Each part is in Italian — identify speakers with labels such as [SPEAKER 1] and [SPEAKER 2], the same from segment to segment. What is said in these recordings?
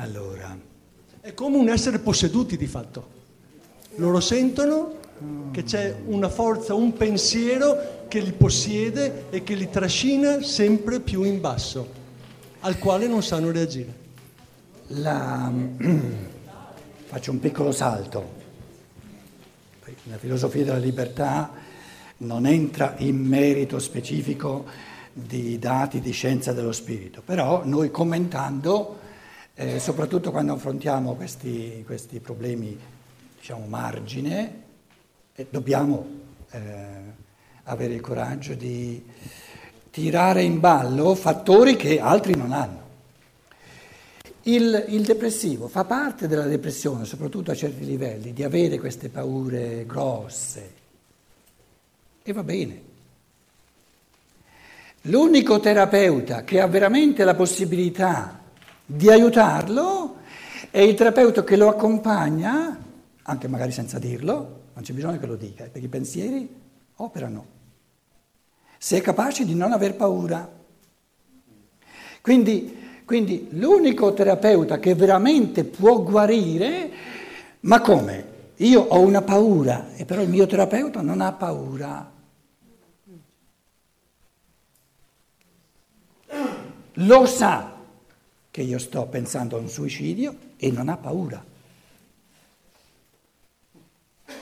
[SPEAKER 1] Allora,
[SPEAKER 2] È come un essere posseduti di fatto. Loro sentono che c'è una forza, un pensiero che li possiede e che li trascina sempre più in basso, al quale non sanno reagire.
[SPEAKER 1] la- faccio un piccolo salto. La filosofia della libertà non entra in merito specifico di dati di scienza dello spirito, però noi commentando, eh, soprattutto quando affrontiamo questi, questi problemi, diciamo, margine, eh, dobbiamo eh, avere il coraggio di tirare in ballo fattori che altri non hanno. Il, il depressivo fa parte della depressione, soprattutto a certi livelli, di avere queste paure grosse. E va bene. L'unico terapeuta che ha veramente la possibilità di aiutarlo è il terapeuta che lo accompagna, anche magari senza dirlo, non c'è bisogno che lo dica, perché i pensieri operano. Se è capace di non aver paura. Quindi, quindi l'unico terapeuta che veramente può guarire, ma come? Io ho una paura e però il mio terapeuta non ha paura. Lo sa che io sto pensando a un suicidio e non ha paura.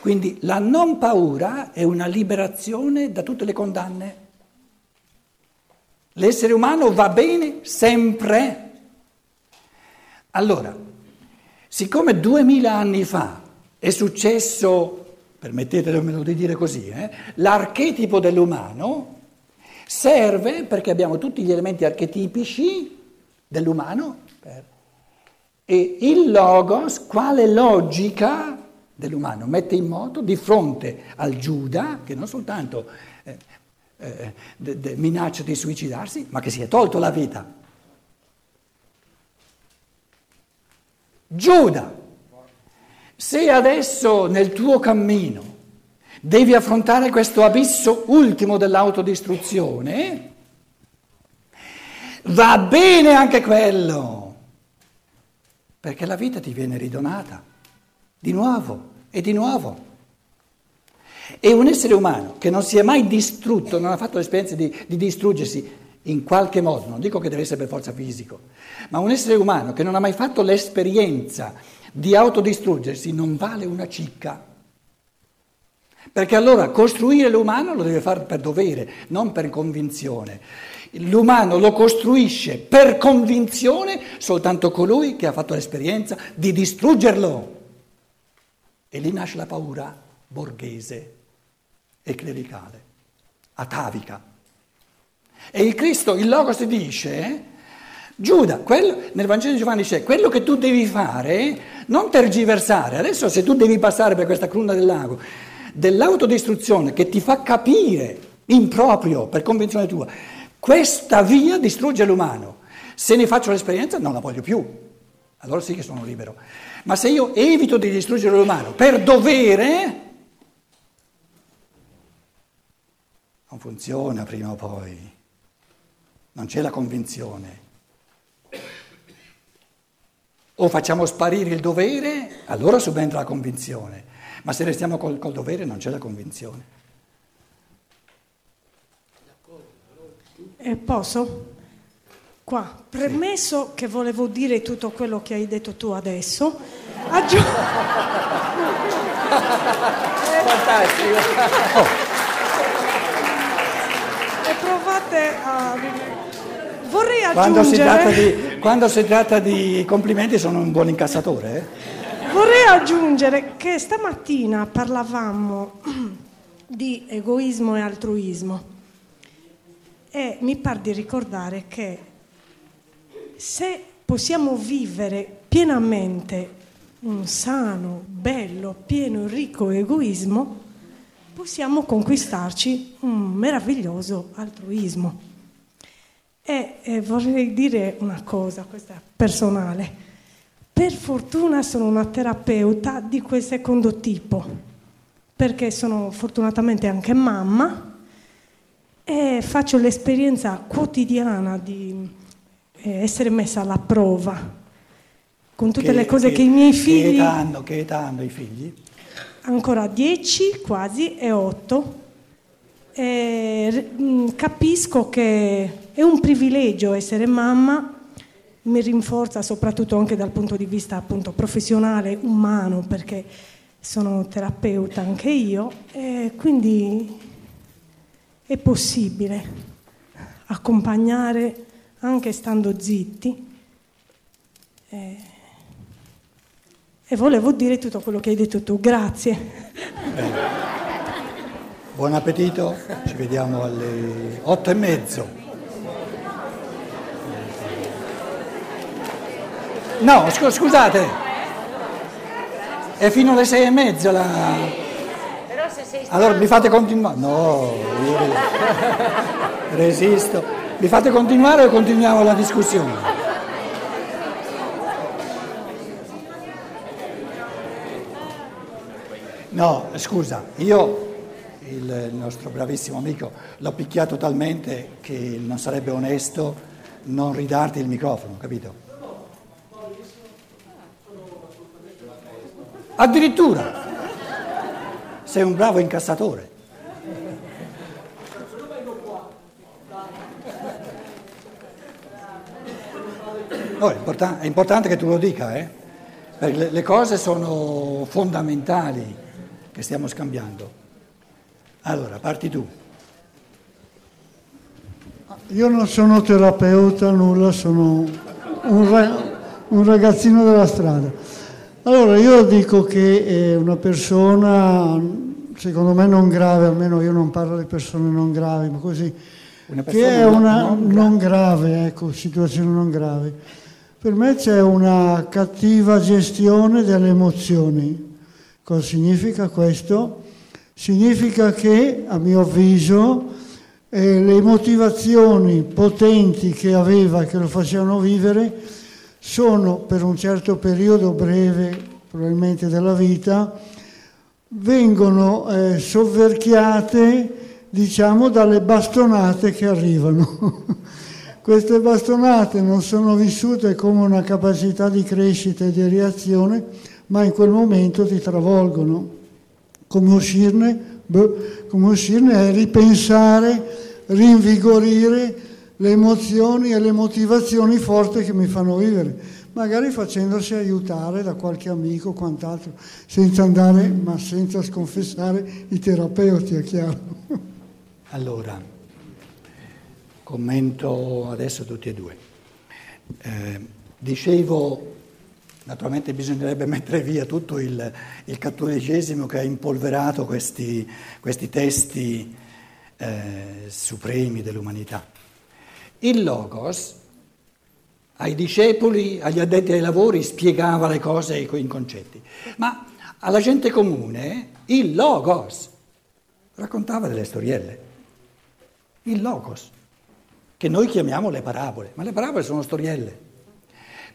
[SPEAKER 1] Quindi la non paura è una liberazione da tutte le condanne. L'essere umano va bene sempre. Allora, siccome duemila anni fa è successo, permettetemelo di dire così, eh, l'archetipo dell'umano serve perché abbiamo tutti gli elementi archetipici dell'umano e il logos, quale logica dell'umano, mette in moto di fronte al Giuda, che non soltanto eh, eh, de- de- minaccia di suicidarsi, ma che si è tolto la vita. Giuda, se adesso nel tuo cammino devi affrontare questo abisso ultimo dell'autodistruzione, va bene anche quello, perché la vita ti viene ridonata di nuovo e di nuovo. E un essere umano che non si è mai distrutto, non ha fatto l'esperienza di, di distruggersi in qualche modo, non dico che deve essere per forza fisico, ma un essere umano che non ha mai fatto l'esperienza di autodistruggersi non vale una cicca. Perché allora costruire l'umano lo deve fare per dovere, non per convinzione. L'umano lo costruisce per convinzione soltanto colui che ha fatto l'esperienza di distruggerlo. E lì nasce la paura borghese e clericale, atavica. E il Cristo, il Logos dice, Giuda, quello, nel Vangelo di Giovanni c'è, quello che tu devi fare, non tergiversare, adesso se tu devi passare per questa cruna del lago, dell'autodistruzione che ti fa capire in proprio, per convinzione tua, questa via distrugge l'umano. Se ne faccio l'esperienza non la voglio più, allora sì che sono libero. Ma se io evito di distruggere l'umano per dovere, non funziona prima o poi, non c'è la convinzione. O facciamo sparire il dovere, allora subentra la convinzione, ma se restiamo col, col dovere non c'è la convinzione.
[SPEAKER 3] Eh, posso? Qua, premesso che volevo dire tutto quello che hai detto tu adesso, aggiungo... e provate a... Vorrei
[SPEAKER 1] Quando si, tratta
[SPEAKER 3] aggiungere,
[SPEAKER 1] di, quando si tratta di complimenti sono un buon incassatore. eh?
[SPEAKER 3] vorrei aggiungere che stamattina parlavamo di egoismo e altruismo e mi pare di ricordare che se possiamo vivere pienamente un sano, bello, pieno ricco egoismo, possiamo conquistarci un meraviglioso altruismo. E, e vorrei dire una cosa, questa è personale. Per fortuna sono una terapeuta di quel secondo tipo, perché sono fortunatamente anche mamma e faccio l'esperienza quotidiana di eh, essere messa alla prova. con tutte che, le cose che, che, i miei figli...
[SPEAKER 1] Che età, hanno, che età hanno i figli?
[SPEAKER 3] Ancora 10 quasi e 8. E, mm, capisco che è un privilegio essere mamma, mi rinforza soprattutto anche dal punto di vista appunto professionale, umano, perché sono terapeuta anche io, e quindi è possibile accompagnare anche stando zitti. E, e volevo dire tutto quello che hai detto tu, grazie.
[SPEAKER 1] Bene. Buon appetito, ci vediamo alle otto e mezzo. No, scusate, è fino alle sei e mezzo la... Allora mi fate continuare? No, io resisto. Mi fate continuare o continuiamo la discussione? No, scusa, io il nostro bravissimo amico l'ho picchiato talmente che non sarebbe onesto non ridarti il microfono, capito? Addirittura sei un bravo incassatore. No, è, importante, è, importante che tu lo dica, eh? Perché le, le cose sono fondamentali che stiamo scambiando. Allora, parti tu.
[SPEAKER 4] Io non sono terapeuta, nulla, sono un, un ragazzino della strada. Allora, io dico che una persona, secondo me non grave, almeno io non parlo di persone non gravi, ma così, che è una non, non grave, ecco, situazione non grave. Per me c'è una cattiva gestione delle emozioni. Cosa significa questo? Significa che, a mio avviso, eh, le motivazioni potenti che aveva che lo facevano vivere sono per un certo periodo breve, probabilmente della vita, vengono eh, sovverchiate, diciamo, dalle bastonate che arrivano. Queste bastonate non sono vissute come una capacità di crescita e di reazione, ma in quel momento ti travolgono. Come uscirne? Beh, come uscirne è ripensare, rinvigorire le emozioni e le motivazioni forti che mi fanno vivere, magari facendosi aiutare da qualche amico o quant'altro, senza andare, ma senza sconfessare i terapeuti, è chiaro.
[SPEAKER 1] Allora, commento adesso tutti e due. Eh, dicevo Naturalmente bisognerebbe mettere via tutto il, il cattolicesimo che ha impolverato questi, questi testi eh, supremi dell'umanità. Il Logos ai discepoli, agli addetti ai lavori, spiegava le cose in concetti, ma alla gente comune il Logos raccontava delle storielle. Il Logos, che noi chiamiamo le parabole, ma le parabole sono storielle.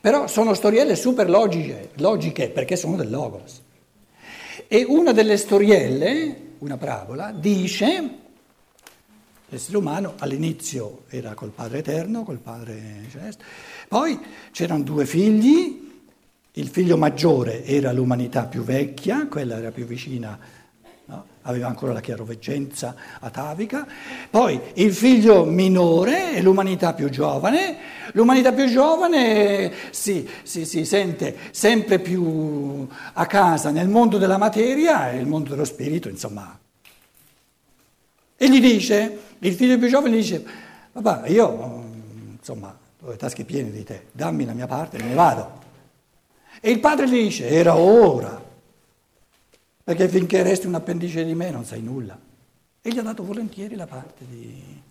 [SPEAKER 1] Però sono storielle super logiche, logiche perché sono del Logos. E una delle storielle, una parabola, dice l'essere umano all'inizio era col Padre Eterno, col Padre Celeste, poi c'erano due figli, il figlio maggiore era l'umanità più vecchia, quella era più vicina no? aveva ancora la chiaroveggenza atavica, poi il figlio minore è l'umanità più giovane, l'umanità più giovane si, si, si sente sempre più a casa nel mondo della materia e il mondo dello spirito, insomma. E gli dice, il figlio più giovane gli dice, papà, io, insomma, ho le tasche piene di te, dammi la mia parte e me ne vado. E il padre gli dice, era ora perché finché resti un appendice di me non sai nulla. E gli ha dato volentieri la parte di...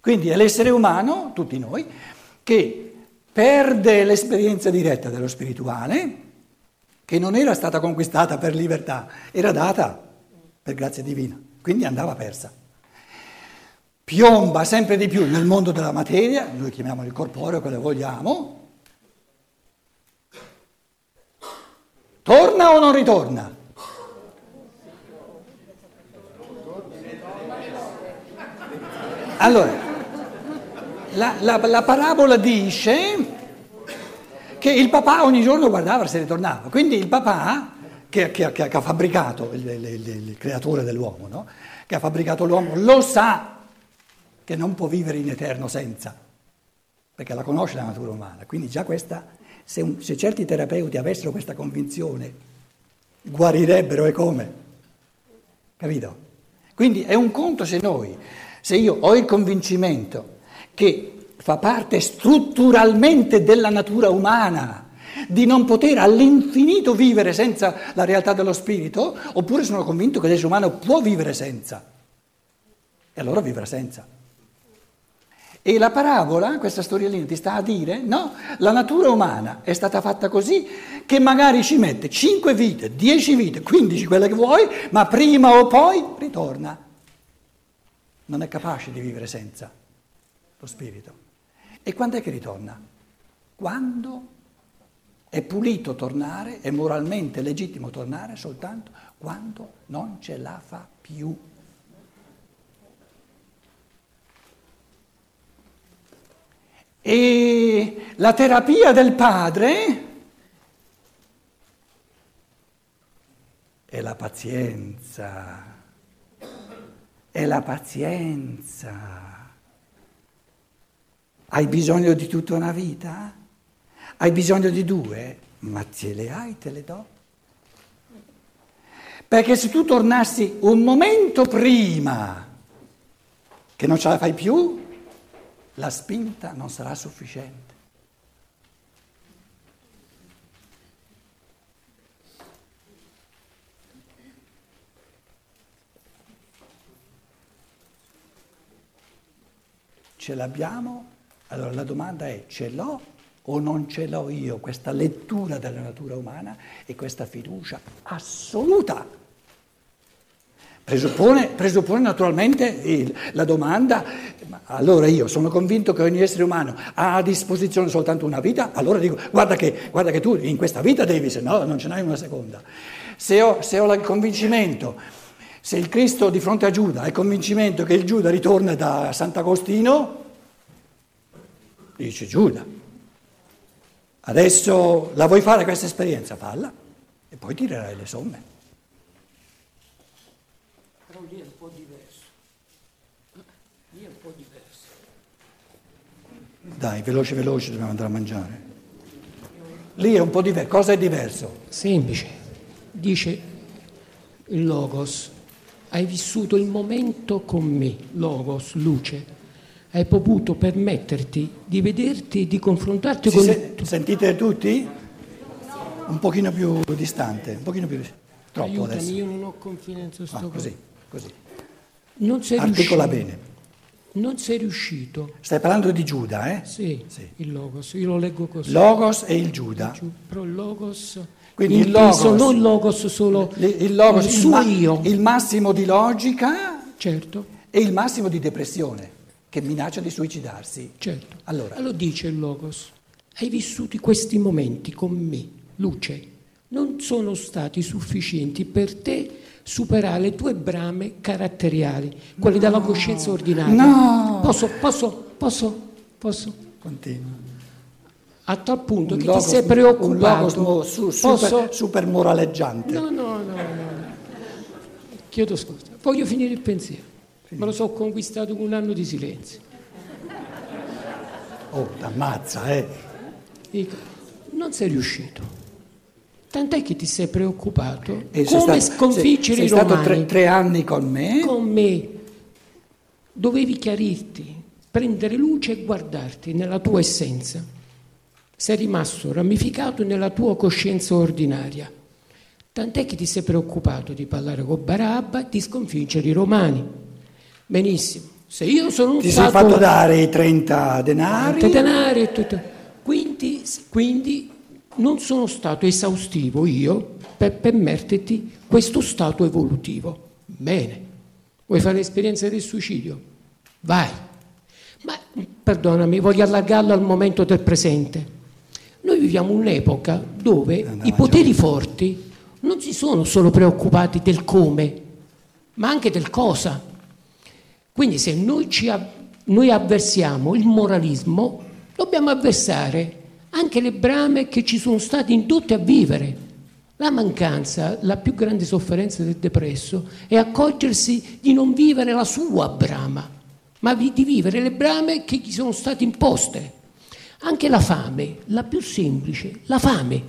[SPEAKER 1] Quindi è l'essere umano, tutti noi, che perde l'esperienza diretta dello spirituale, che non era stata conquistata per libertà, era data per grazia divina, quindi andava persa. Piomba sempre di più nel mondo della materia, noi chiamiamolo il corporeo, quello vogliamo, torna o non ritorna? Allora, la, la, la parabola dice che il papà ogni giorno guardava se ne tornava. Quindi il papà, che, che, che ha fabbricato, il, il, il, il creatore dell'uomo, no? che ha fabbricato l'uomo, lo sa che non può vivere in eterno senza, perché la conosce la natura umana. Quindi già questa, se, un, se certi terapeuti avessero questa convinzione, guarirebbero e come? Capito? Quindi è un conto se noi, se io ho il convincimento che fa parte strutturalmente della natura umana, di non poter all'infinito vivere senza la realtà dello spirito, oppure sono convinto che l'essere umano può vivere senza. E allora vivrà senza. E la parabola, questa storiellina, ti sta a dire, no, la natura umana è stata fatta così che magari ci mette 5 vite, 10 vite, 15 quelle che vuoi, ma prima o poi ritorna. Non è capace di vivere senza lo spirito. E quando è che ritorna? Quando è pulito tornare, è moralmente legittimo tornare soltanto quando non ce la fa più. E la terapia del padre è la pazienza, è la pazienza. Hai bisogno di tutta una vita? Hai bisogno di due? Ma ce le hai, te le do. Perché se tu tornassi un momento prima che non ce la fai più, la spinta non sarà sufficiente. Ce l'abbiamo allora la domanda è ce l'ho o non ce l'ho io questa lettura della natura umana e questa fiducia assoluta? Presuppone, presuppone naturalmente il, la domanda, allora io sono convinto che ogni essere umano ha a disposizione soltanto una vita, allora dico guarda che, guarda che tu in questa vita devi, se no non ce n'hai una seconda. Se ho, se ho il convincimento, se il Cristo di fronte a Giuda ha il convincimento che il Giuda ritorna da Sant'Agostino, Dice Giuda, adesso la vuoi fare questa esperienza? Falla e poi tirerai le somme.
[SPEAKER 5] Però lì è un po' diverso. Lì è un po' diverso.
[SPEAKER 1] Dai, veloce, veloce, dobbiamo andare a mangiare. Lì è un po' diverso. Cosa è diverso?
[SPEAKER 5] Semplice. Dice il Logos, hai vissuto il momento con me, Logos, luce hai potuto permetterti di vederti e di confrontarti
[SPEAKER 1] si
[SPEAKER 5] con...
[SPEAKER 1] Se, sentite tutti? Un pochino più distante, un pochino più troppo
[SPEAKER 5] Aiutami,
[SPEAKER 1] adesso.
[SPEAKER 5] io non ho confidenza sto
[SPEAKER 1] ah, così, così.
[SPEAKER 5] Non sei
[SPEAKER 1] Articola
[SPEAKER 5] riuscito.
[SPEAKER 1] bene.
[SPEAKER 5] Non sei riuscito.
[SPEAKER 1] Stai parlando di Giuda, eh?
[SPEAKER 5] Sì,
[SPEAKER 1] Sì.
[SPEAKER 5] il Logos, io lo leggo così.
[SPEAKER 1] Logos e il Giuda.
[SPEAKER 5] Però il Logos...
[SPEAKER 1] Quindi il
[SPEAKER 5] inteso,
[SPEAKER 1] Logos-
[SPEAKER 5] non il Logos solo
[SPEAKER 1] Il, il logos,
[SPEAKER 5] il
[SPEAKER 1] il,
[SPEAKER 5] suo
[SPEAKER 1] ma-
[SPEAKER 5] io.
[SPEAKER 1] il massimo di logica
[SPEAKER 5] Certo,
[SPEAKER 1] e il massimo di depressione, che minaccia di suicidarsi.
[SPEAKER 5] certo.
[SPEAKER 1] Allora,
[SPEAKER 5] Allora dice il Logos, hai vissuto questi momenti con me, luce, non sono stati sufficienti per te superare le tue brame caratteriali, quelle della coscienza ordinaria.
[SPEAKER 1] No.
[SPEAKER 5] Posso, posso, posso, posso?
[SPEAKER 1] continua.
[SPEAKER 5] A tal punto
[SPEAKER 1] Un
[SPEAKER 5] che
[SPEAKER 1] logos-
[SPEAKER 5] ti sei
[SPEAKER 1] un
[SPEAKER 5] preoccupato.
[SPEAKER 1] mo- su-
[SPEAKER 5] Posso?
[SPEAKER 1] super, super moraleggiante.
[SPEAKER 5] No, no, no, no. Chiedo scusa, voglio finire il pensiero. Me lo so conquistato con un anno di silenzio.
[SPEAKER 1] Oh, t'ammazza, eh.
[SPEAKER 5] Dico, non sei riuscito. Tant'è che ti sei preoccupato
[SPEAKER 1] E sei
[SPEAKER 5] come
[SPEAKER 1] stato-
[SPEAKER 5] sconfiggere
[SPEAKER 1] sei,
[SPEAKER 5] i
[SPEAKER 1] sei stato
[SPEAKER 5] romani.
[SPEAKER 1] tre, tre anni con me.
[SPEAKER 5] Con me dovevi chiarirti, prendere luce e guardarti nella tua essenza. Sei rimasto ramificato nella tua coscienza ordinaria. Tant'è che ti sei preoccupato di parlare con Barabba e di sconfiggere i romani. Benissimo. Se io sono
[SPEAKER 1] Ti sei fatto dare i 30 denari.
[SPEAKER 5] Tante denari e tutto. Quindi, quindi non sono stato esaustivo io per permetterti questo stato evolutivo. Bene. Vuoi fare l'esperienza del suicidio? Vai. Ma perdonami, voglio allargarlo al momento del presente. Noi viviamo un'epoca dove
[SPEAKER 1] Andava
[SPEAKER 5] i poteri forti non si sono solo preoccupati del come, ma anche del cosa. Quindi se noi, ci noi avversiamo il moralismo, dobbiamo avversare anche le brame che ci sono state indotte a vivere. La mancanza, la più grande sofferenza del depresso è accorgersi di non vivere la sua brama, ma di vivere le brame che gli sono state imposte. Anche la fame, la più semplice, la fame,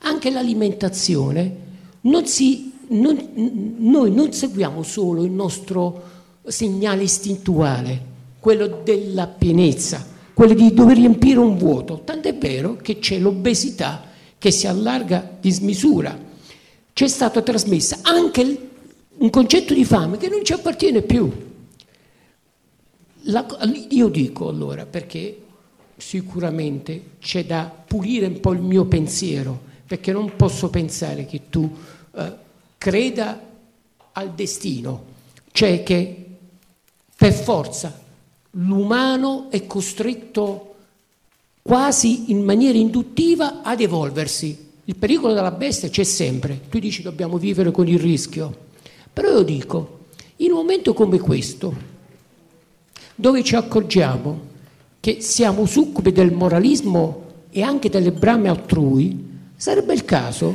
[SPEAKER 5] anche l'alimentazione, non si, non, noi non seguiamo solo il nostro segnale istintuale, quello della pienezza, quello di dover riempire un vuoto, tant'è vero che c'è l'obesità che si allarga di smisura. C'è stata trasmessa anche un concetto di fame che non ci appartiene più. La, io dico allora perché sicuramente c'è da pulire un po' il mio pensiero, perché non posso pensare che tu eh, creda al destino, cioè che per forza l'umano è costretto quasi in maniera induttiva ad evolversi. Il pericolo della bestia c'è sempre, tu dici dobbiamo vivere con il rischio, però io dico, in un momento come questo, dove ci accorgiamo che siamo succubi del moralismo e anche delle brame altrui, sarebbe il caso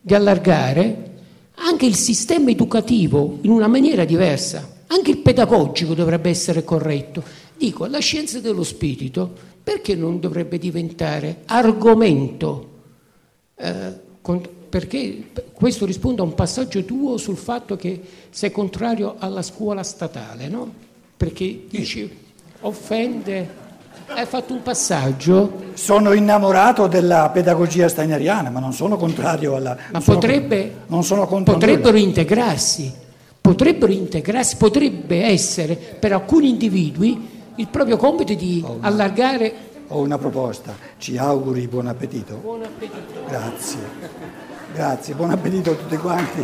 [SPEAKER 5] di allargare anche il sistema educativo in una maniera diversa, anche il pedagogico dovrebbe essere corretto. Dico, la scienza dello spirito perché non dovrebbe diventare argomento? Eh, con, perché questo risponde a un passaggio tuo sul fatto che sei contrario alla scuola statale, no? Perché dici offende. Hai fatto un passaggio.
[SPEAKER 1] Sono innamorato della pedagogia steineriana, ma non sono contrario alla.
[SPEAKER 5] Ma potrebbe,
[SPEAKER 1] sono, non
[SPEAKER 5] potrebbero nulla. integrarsi, potrebbero integrarsi, potrebbe essere per alcuni individui il proprio compito di una, allargare.
[SPEAKER 1] Ho una proposta, ci auguri buon appetito.
[SPEAKER 5] Buon appetito.
[SPEAKER 1] Grazie, grazie, buon appetito a tutti quanti.